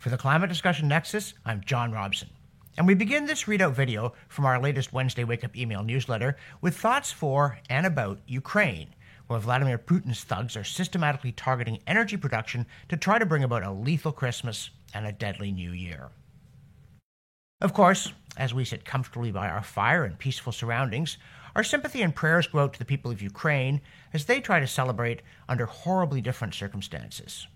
For the Climate Discussion Nexus, I'm John Robson. And we begin this readout video from our latest Wednesday Wake Up email newsletter with thoughts for and about Ukraine, where Vladimir Putin's thugs are systematically targeting energy production to try to bring about a lethal Christmas and a deadly New Year. Of course, as we sit comfortably by our fire in peaceful surroundings, our sympathy and prayers go out to the people of Ukraine as they try to celebrate under horribly different circumstances.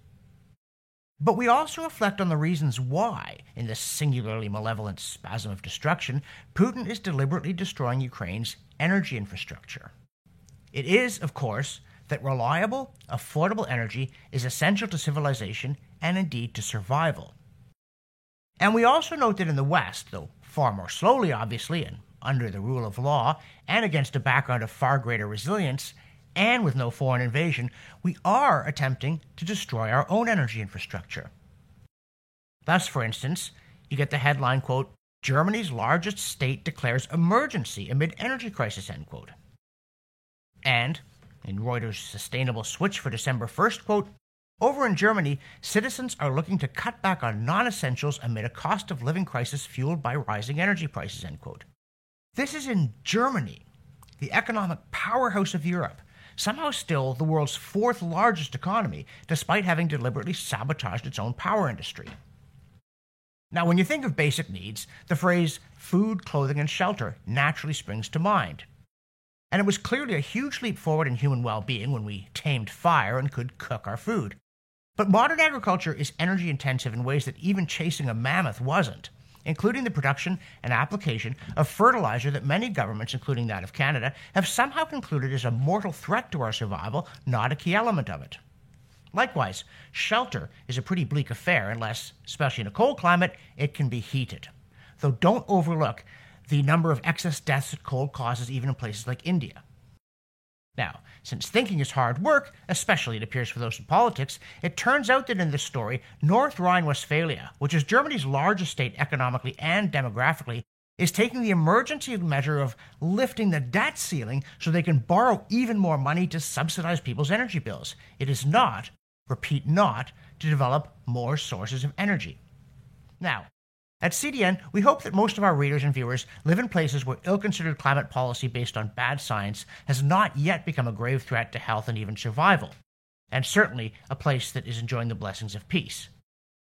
But we also reflect on the reasons why, in this singularly malevolent spasm of destruction, Putin is deliberately destroying Ukraine's energy infrastructure. It is, of course, that reliable, affordable energy is essential to civilization and indeed to survival. And we also note that in the West, though far more slowly, obviously, and under the rule of law, and against a background of far greater resilience, and with no foreign invasion, we are attempting to destroy our own energy infrastructure. Thus, for instance, you get the headline quote, Germany's largest state declares emergency amid energy crisis, end quote. And, in Reuters' sustainable switch for December 1st, quote, over in Germany, citizens are looking to cut back on non essentials amid a cost of living crisis fueled by rising energy prices, end quote. This is in Germany, the economic powerhouse of Europe, somehow still the world's fourth largest economy, despite having deliberately sabotaged its own power industry. Now, when you think of basic needs, the phrase food, clothing, and shelter naturally springs to mind. And it was clearly a huge leap forward in human well being when we tamed fire and could cook our food. But modern agriculture is energy intensive in ways that even chasing a mammoth wasn't including the production and application of fertilizer that many governments, including that of Canada, have somehow concluded is a mortal threat to our survival, not a key element of it. Likewise, shelter is a pretty bleak affair unless, especially in a cold climate, it can be heated. Though don't overlook the number of excess deaths that cold causes even in places like India. Now, since thinking is hard work, especially it appears for those in politics, it turns out that in this story, North Rhine Westphalia, which is Germany's largest state economically and demographically, is taking the emergency measure of lifting the debt ceiling so they can borrow even more money to subsidize people's energy bills. It is not, repeat, not, to develop more sources of energy. Now, at CDN, we hope that most of our readers and viewers live in places where ill considered climate policy based on bad science has not yet become a grave threat to health and even survival, and certainly a place that is enjoying the blessings of peace.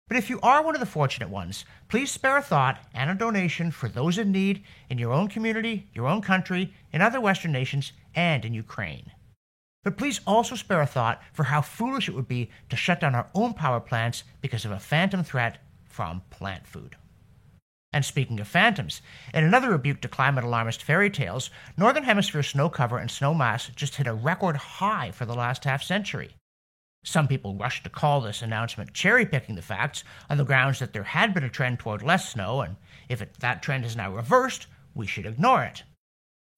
But if you are one of the fortunate ones, please spare a thought and a donation for those in need in your own community, your own country, in other Western nations, and in Ukraine. But please also spare a thought for how foolish it would be to shut down our own power plants because of a phantom threat from plant food. And speaking of phantoms, in another rebuke to climate alarmist fairy tales, Northern Hemisphere snow cover and snow mass just hit a record high for the last half century. Some people rushed to call this announcement cherry picking the facts on the grounds that there had been a trend toward less snow, and if it, that trend is now reversed, we should ignore it.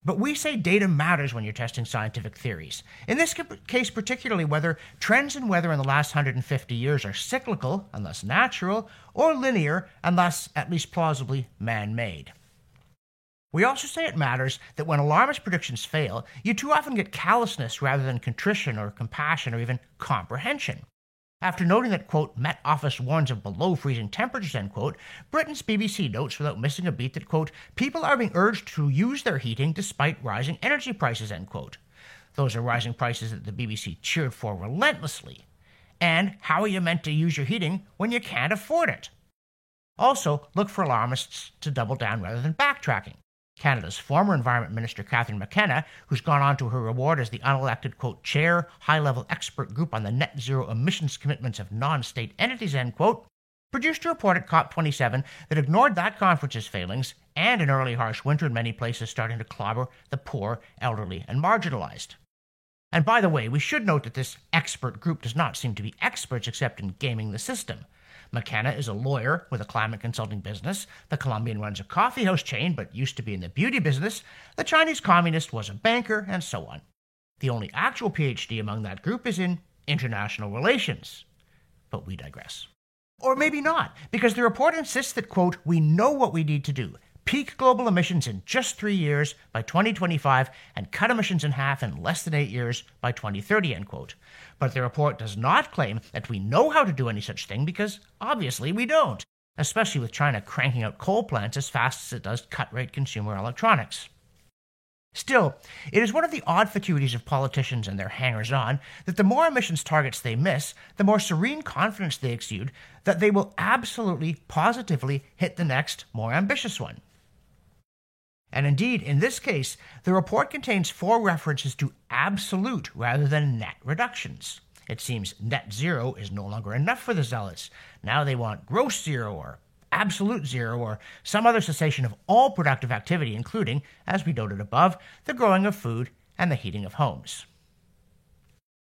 But we say data matters when you're testing scientific theories. In this case, particularly whether trends in weather in the last 150 years are cyclical thus natural, or linear thus at least plausibly man made. We also say it matters that when alarmist predictions fail, you too often get callousness rather than contrition or compassion or even comprehension. After noting that, quote, Met Office warns of below freezing temperatures, end quote, Britain's BBC notes without missing a beat that, quote, people are being urged to use their heating despite rising energy prices, end quote. Those are rising prices that the BBC cheered for relentlessly. And how are you meant to use your heating when you can't afford it? Also, look for alarmists to double down rather than backtracking. Canada's former Environment Minister Catherine McKenna, who's gone on to her reward as the unelected, quote, chair, high level expert group on the net zero emissions commitments of non state entities, end quote, produced a report at COP27 that ignored that conference's failings and an early harsh winter in many places starting to clobber the poor, elderly, and marginalized. And by the way, we should note that this expert group does not seem to be experts except in gaming the system. McKenna is a lawyer with a climate consulting business. The Colombian runs a coffee house chain but used to be in the beauty business. The Chinese communist was a banker, and so on. The only actual PhD among that group is in international relations. But we digress. Or maybe not, because the report insists that, quote, we know what we need to do peak global emissions in just three years by 2025 and cut emissions in half in less than eight years by 2030, end quote. But the report does not claim that we know how to do any such thing because obviously we don't, especially with China cranking out coal plants as fast as it does cut rate consumer electronics. Still, it is one of the odd fatuities of politicians and their hangers on that the more emissions targets they miss, the more serene confidence they exude that they will absolutely, positively hit the next, more ambitious one. And indeed, in this case, the report contains four references to absolute rather than net reductions. It seems net zero is no longer enough for the zealots. Now they want gross zero or absolute zero or some other cessation of all productive activity, including, as we noted above, the growing of food and the heating of homes.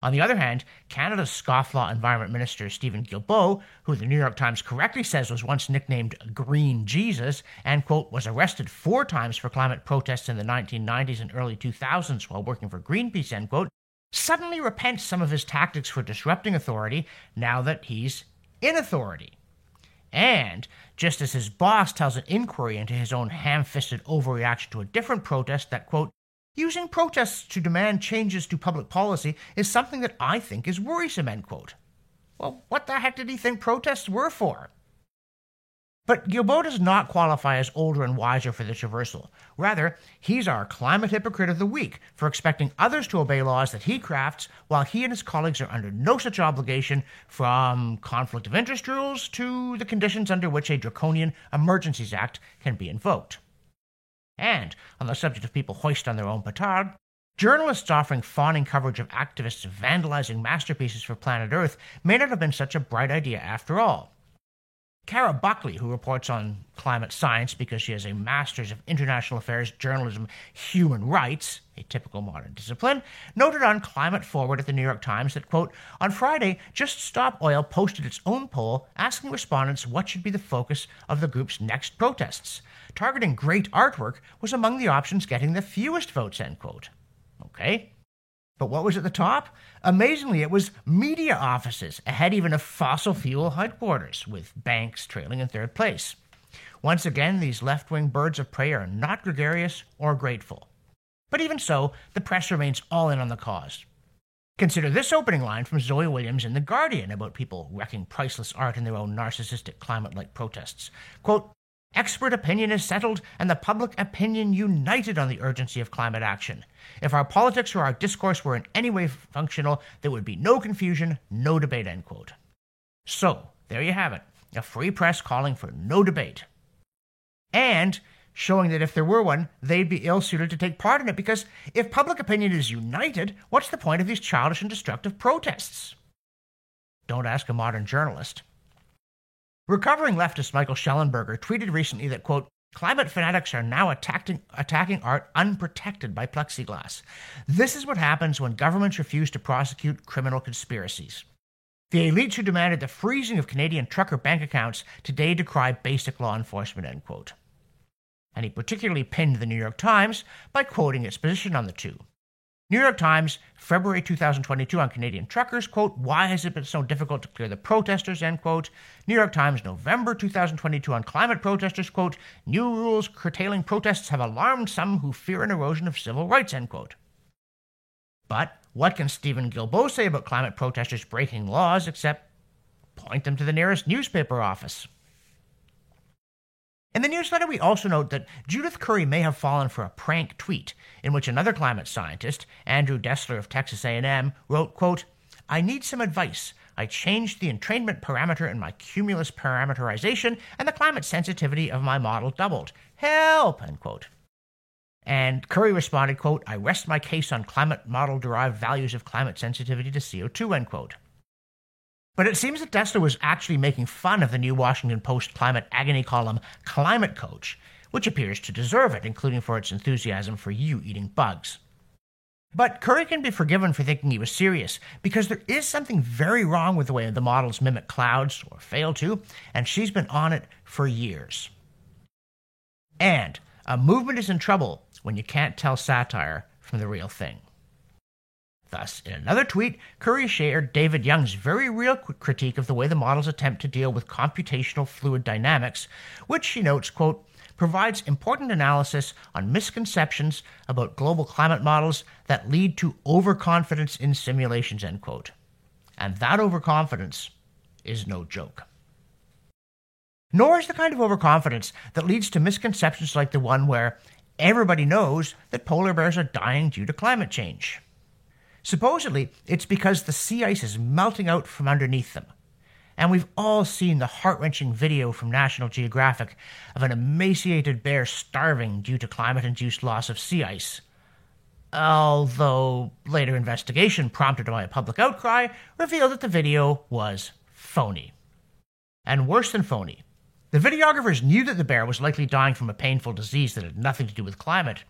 On the other hand, Canada's scofflaw Environment Minister Stephen Guilbeault, who the New York Times correctly says was once nicknamed Green Jesus and, quote, was arrested four times for climate protests in the 1990s and early 2000s while working for Greenpeace, end quote, suddenly repents some of his tactics for disrupting authority now that he's in authority. And just as his boss tells an inquiry into his own ham fisted overreaction to a different protest that, quote, using protests to demand changes to public policy is something that I think is worrisome, end quote. Well, what the heck did he think protests were for? But Guilbeault does not qualify as older and wiser for this reversal. Rather, he's our climate hypocrite of the week for expecting others to obey laws that he crafts while he and his colleagues are under no such obligation, from conflict of interest rules to the conditions under which a draconian Emergencies Act can be invoked. And, on the subject of people hoist on their own petard, journalists offering fawning coverage of activists vandalizing masterpieces for planet Earth may not have been such a bright idea after all. Cara Buckley, who reports on climate science because she has a Master's of International Affairs Journalism Human Rights, a typical modern discipline, noted on Climate Forward at the New York Times that, quote, on Friday, Just Stop Oil posted its own poll asking respondents what should be the focus of the group's next protests. Targeting great artwork was among the options getting the fewest votes, end quote. Okay. But what was at the top? Amazingly, it was media offices, ahead even of fossil fuel headquarters, with banks trailing in third place. Once again, these left wing birds of prey are not gregarious or grateful. But even so, the press remains all in on the cause. Consider this opening line from Zoe Williams in The Guardian about people wrecking priceless art in their own narcissistic climate like protests. Quote, Expert opinion is settled and the public opinion united on the urgency of climate action. If our politics or our discourse were in any way functional, there would be no confusion, no debate, end quote. So, there you have it. A free press calling for no debate. And showing that if there were one, they'd be ill suited to take part in it because if public opinion is united, what's the point of these childish and destructive protests? Don't ask a modern journalist. Recovering leftist Michael Shellenberger tweeted recently that, quote, Climate fanatics are now attacking, attacking art unprotected by plexiglass. This is what happens when governments refuse to prosecute criminal conspiracies. The elites who demanded the freezing of Canadian trucker bank accounts today decry basic law enforcement, end quote. And he particularly pinned the New York Times by quoting its position on the two. New York Times, February 2022 on Canadian truckers, quote, why has it been so difficult to clear the protesters, end quote. New York Times, November 2022 on climate protesters, quote, new rules curtailing protests have alarmed some who fear an erosion of civil rights, end quote. But what can Stephen Guilbeault say about climate protesters breaking laws except point them to the nearest newspaper office? In the newsletter, we also note that Judith Curry may have fallen for a prank tweet in which another climate scientist, Andrew Dessler of Texas A&M, wrote, quote, I need some advice. I changed the entrainment parameter in my cumulus parameterization, and the climate sensitivity of my model doubled. Help! End quote. And Curry responded, quote, I rest my case on climate model derived values of climate sensitivity to CO2, end quote. But it seems that Dessler was actually making fun of the new Washington Post climate agony column, Climate Coach, which appears to deserve it, including for its enthusiasm for you eating bugs. But Curry can be forgiven for thinking he was serious, because there is something very wrong with the way the models mimic clouds, or fail to, and she's been on it for years. And a movement is in trouble when you can't tell satire from the real thing. Thus, in another tweet, Curry shared David Young's very real critique of the way the models attempt to deal with computational fluid dynamics, which he notes, quote, provides important analysis on misconceptions about global climate models that lead to overconfidence in simulations, end quote. And that overconfidence is no joke. Nor is the kind of overconfidence that leads to misconceptions like the one where everybody knows that polar bears are dying due to climate change. Supposedly, it's because the sea ice is melting out from underneath them. And we've all seen the heart wrenching video from National Geographic of an emaciated bear starving due to climate induced loss of sea ice. Although later investigation, prompted by a public outcry, revealed that the video was phony. And worse than phony, the videographers knew that the bear was likely dying from a painful disease that had nothing to do with climate,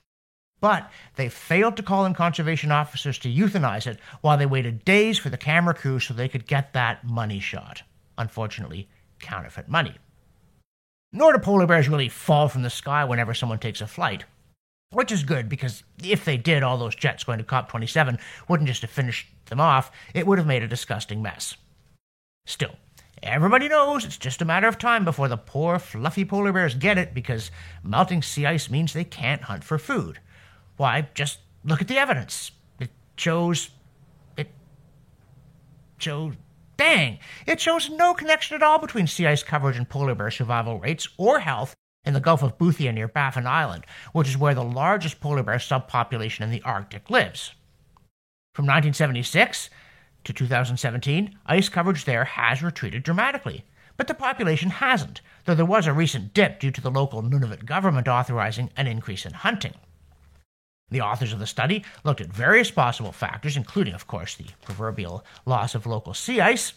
but they failed to call in conservation officers to euthanize it while they waited days for the camera crew so they could get that money shot. Unfortunately, counterfeit money. Nor do polar bears really fall from the sky whenever someone takes a flight. Which is good because if they did, all those jets going to COP27 wouldn't just have finished them off, it would have made a disgusting mess. Still, everybody knows it's just a matter of time before the poor, fluffy polar bears get it because melting sea ice means they can't hunt for food. Why, just look at the evidence. It shows. It shows. Dang! It shows no connection at all between sea ice coverage and polar bear survival rates or health in the Gulf of Boothia near Baffin Island, which is where the largest polar bear subpopulation in the Arctic lives. From 1976 to 2017, ice coverage there has retreated dramatically, but the population hasn't, though there was a recent dip due to the local Nunavut government authorizing an increase in hunting. The authors of the study looked at various possible factors, including, of course, the proverbial loss of local sea ice,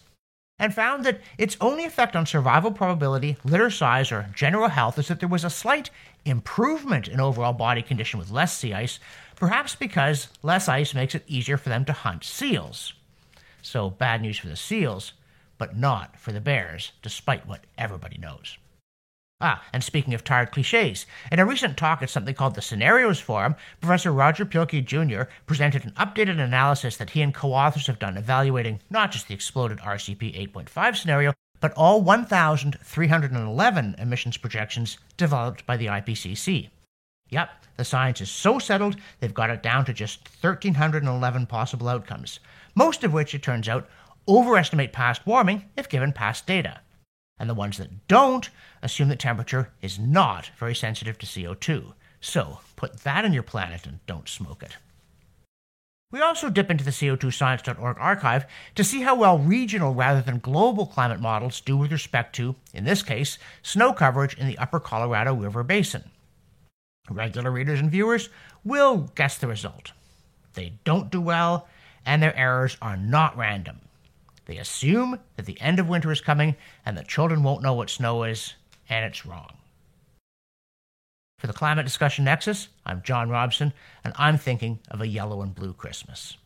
and found that its only effect on survival probability, litter size, or general health is that there was a slight improvement in overall body condition with less sea ice, perhaps because less ice makes it easier for them to hunt seals. So, bad news for the seals, but not for the bears, despite what everybody knows. Ah, and speaking of tired cliches, in a recent talk at something called the Scenarios Forum, Professor Roger Pielke Jr. presented an updated analysis that he and co authors have done evaluating not just the exploded RCP 8.5 scenario, but all 1,311 emissions projections developed by the IPCC. Yep, the science is so settled they've got it down to just 1,311 possible outcomes, most of which, it turns out, overestimate past warming if given past data and the ones that don't assume that temperature is not very sensitive to CO2. So put that in your planet and don't smoke it. We also dip into the CO2science.org archive to see how well regional rather than global climate models do with respect to, in this case, snow coverage in the upper Colorado River Basin. Regular readers and viewers will guess the result. They don't do well, and their errors are not random. They assume that the end of winter is coming and that children won't know what snow is, and it's wrong. For the Climate Discussion Nexus, I'm John Robson, and I'm thinking of a yellow and blue Christmas.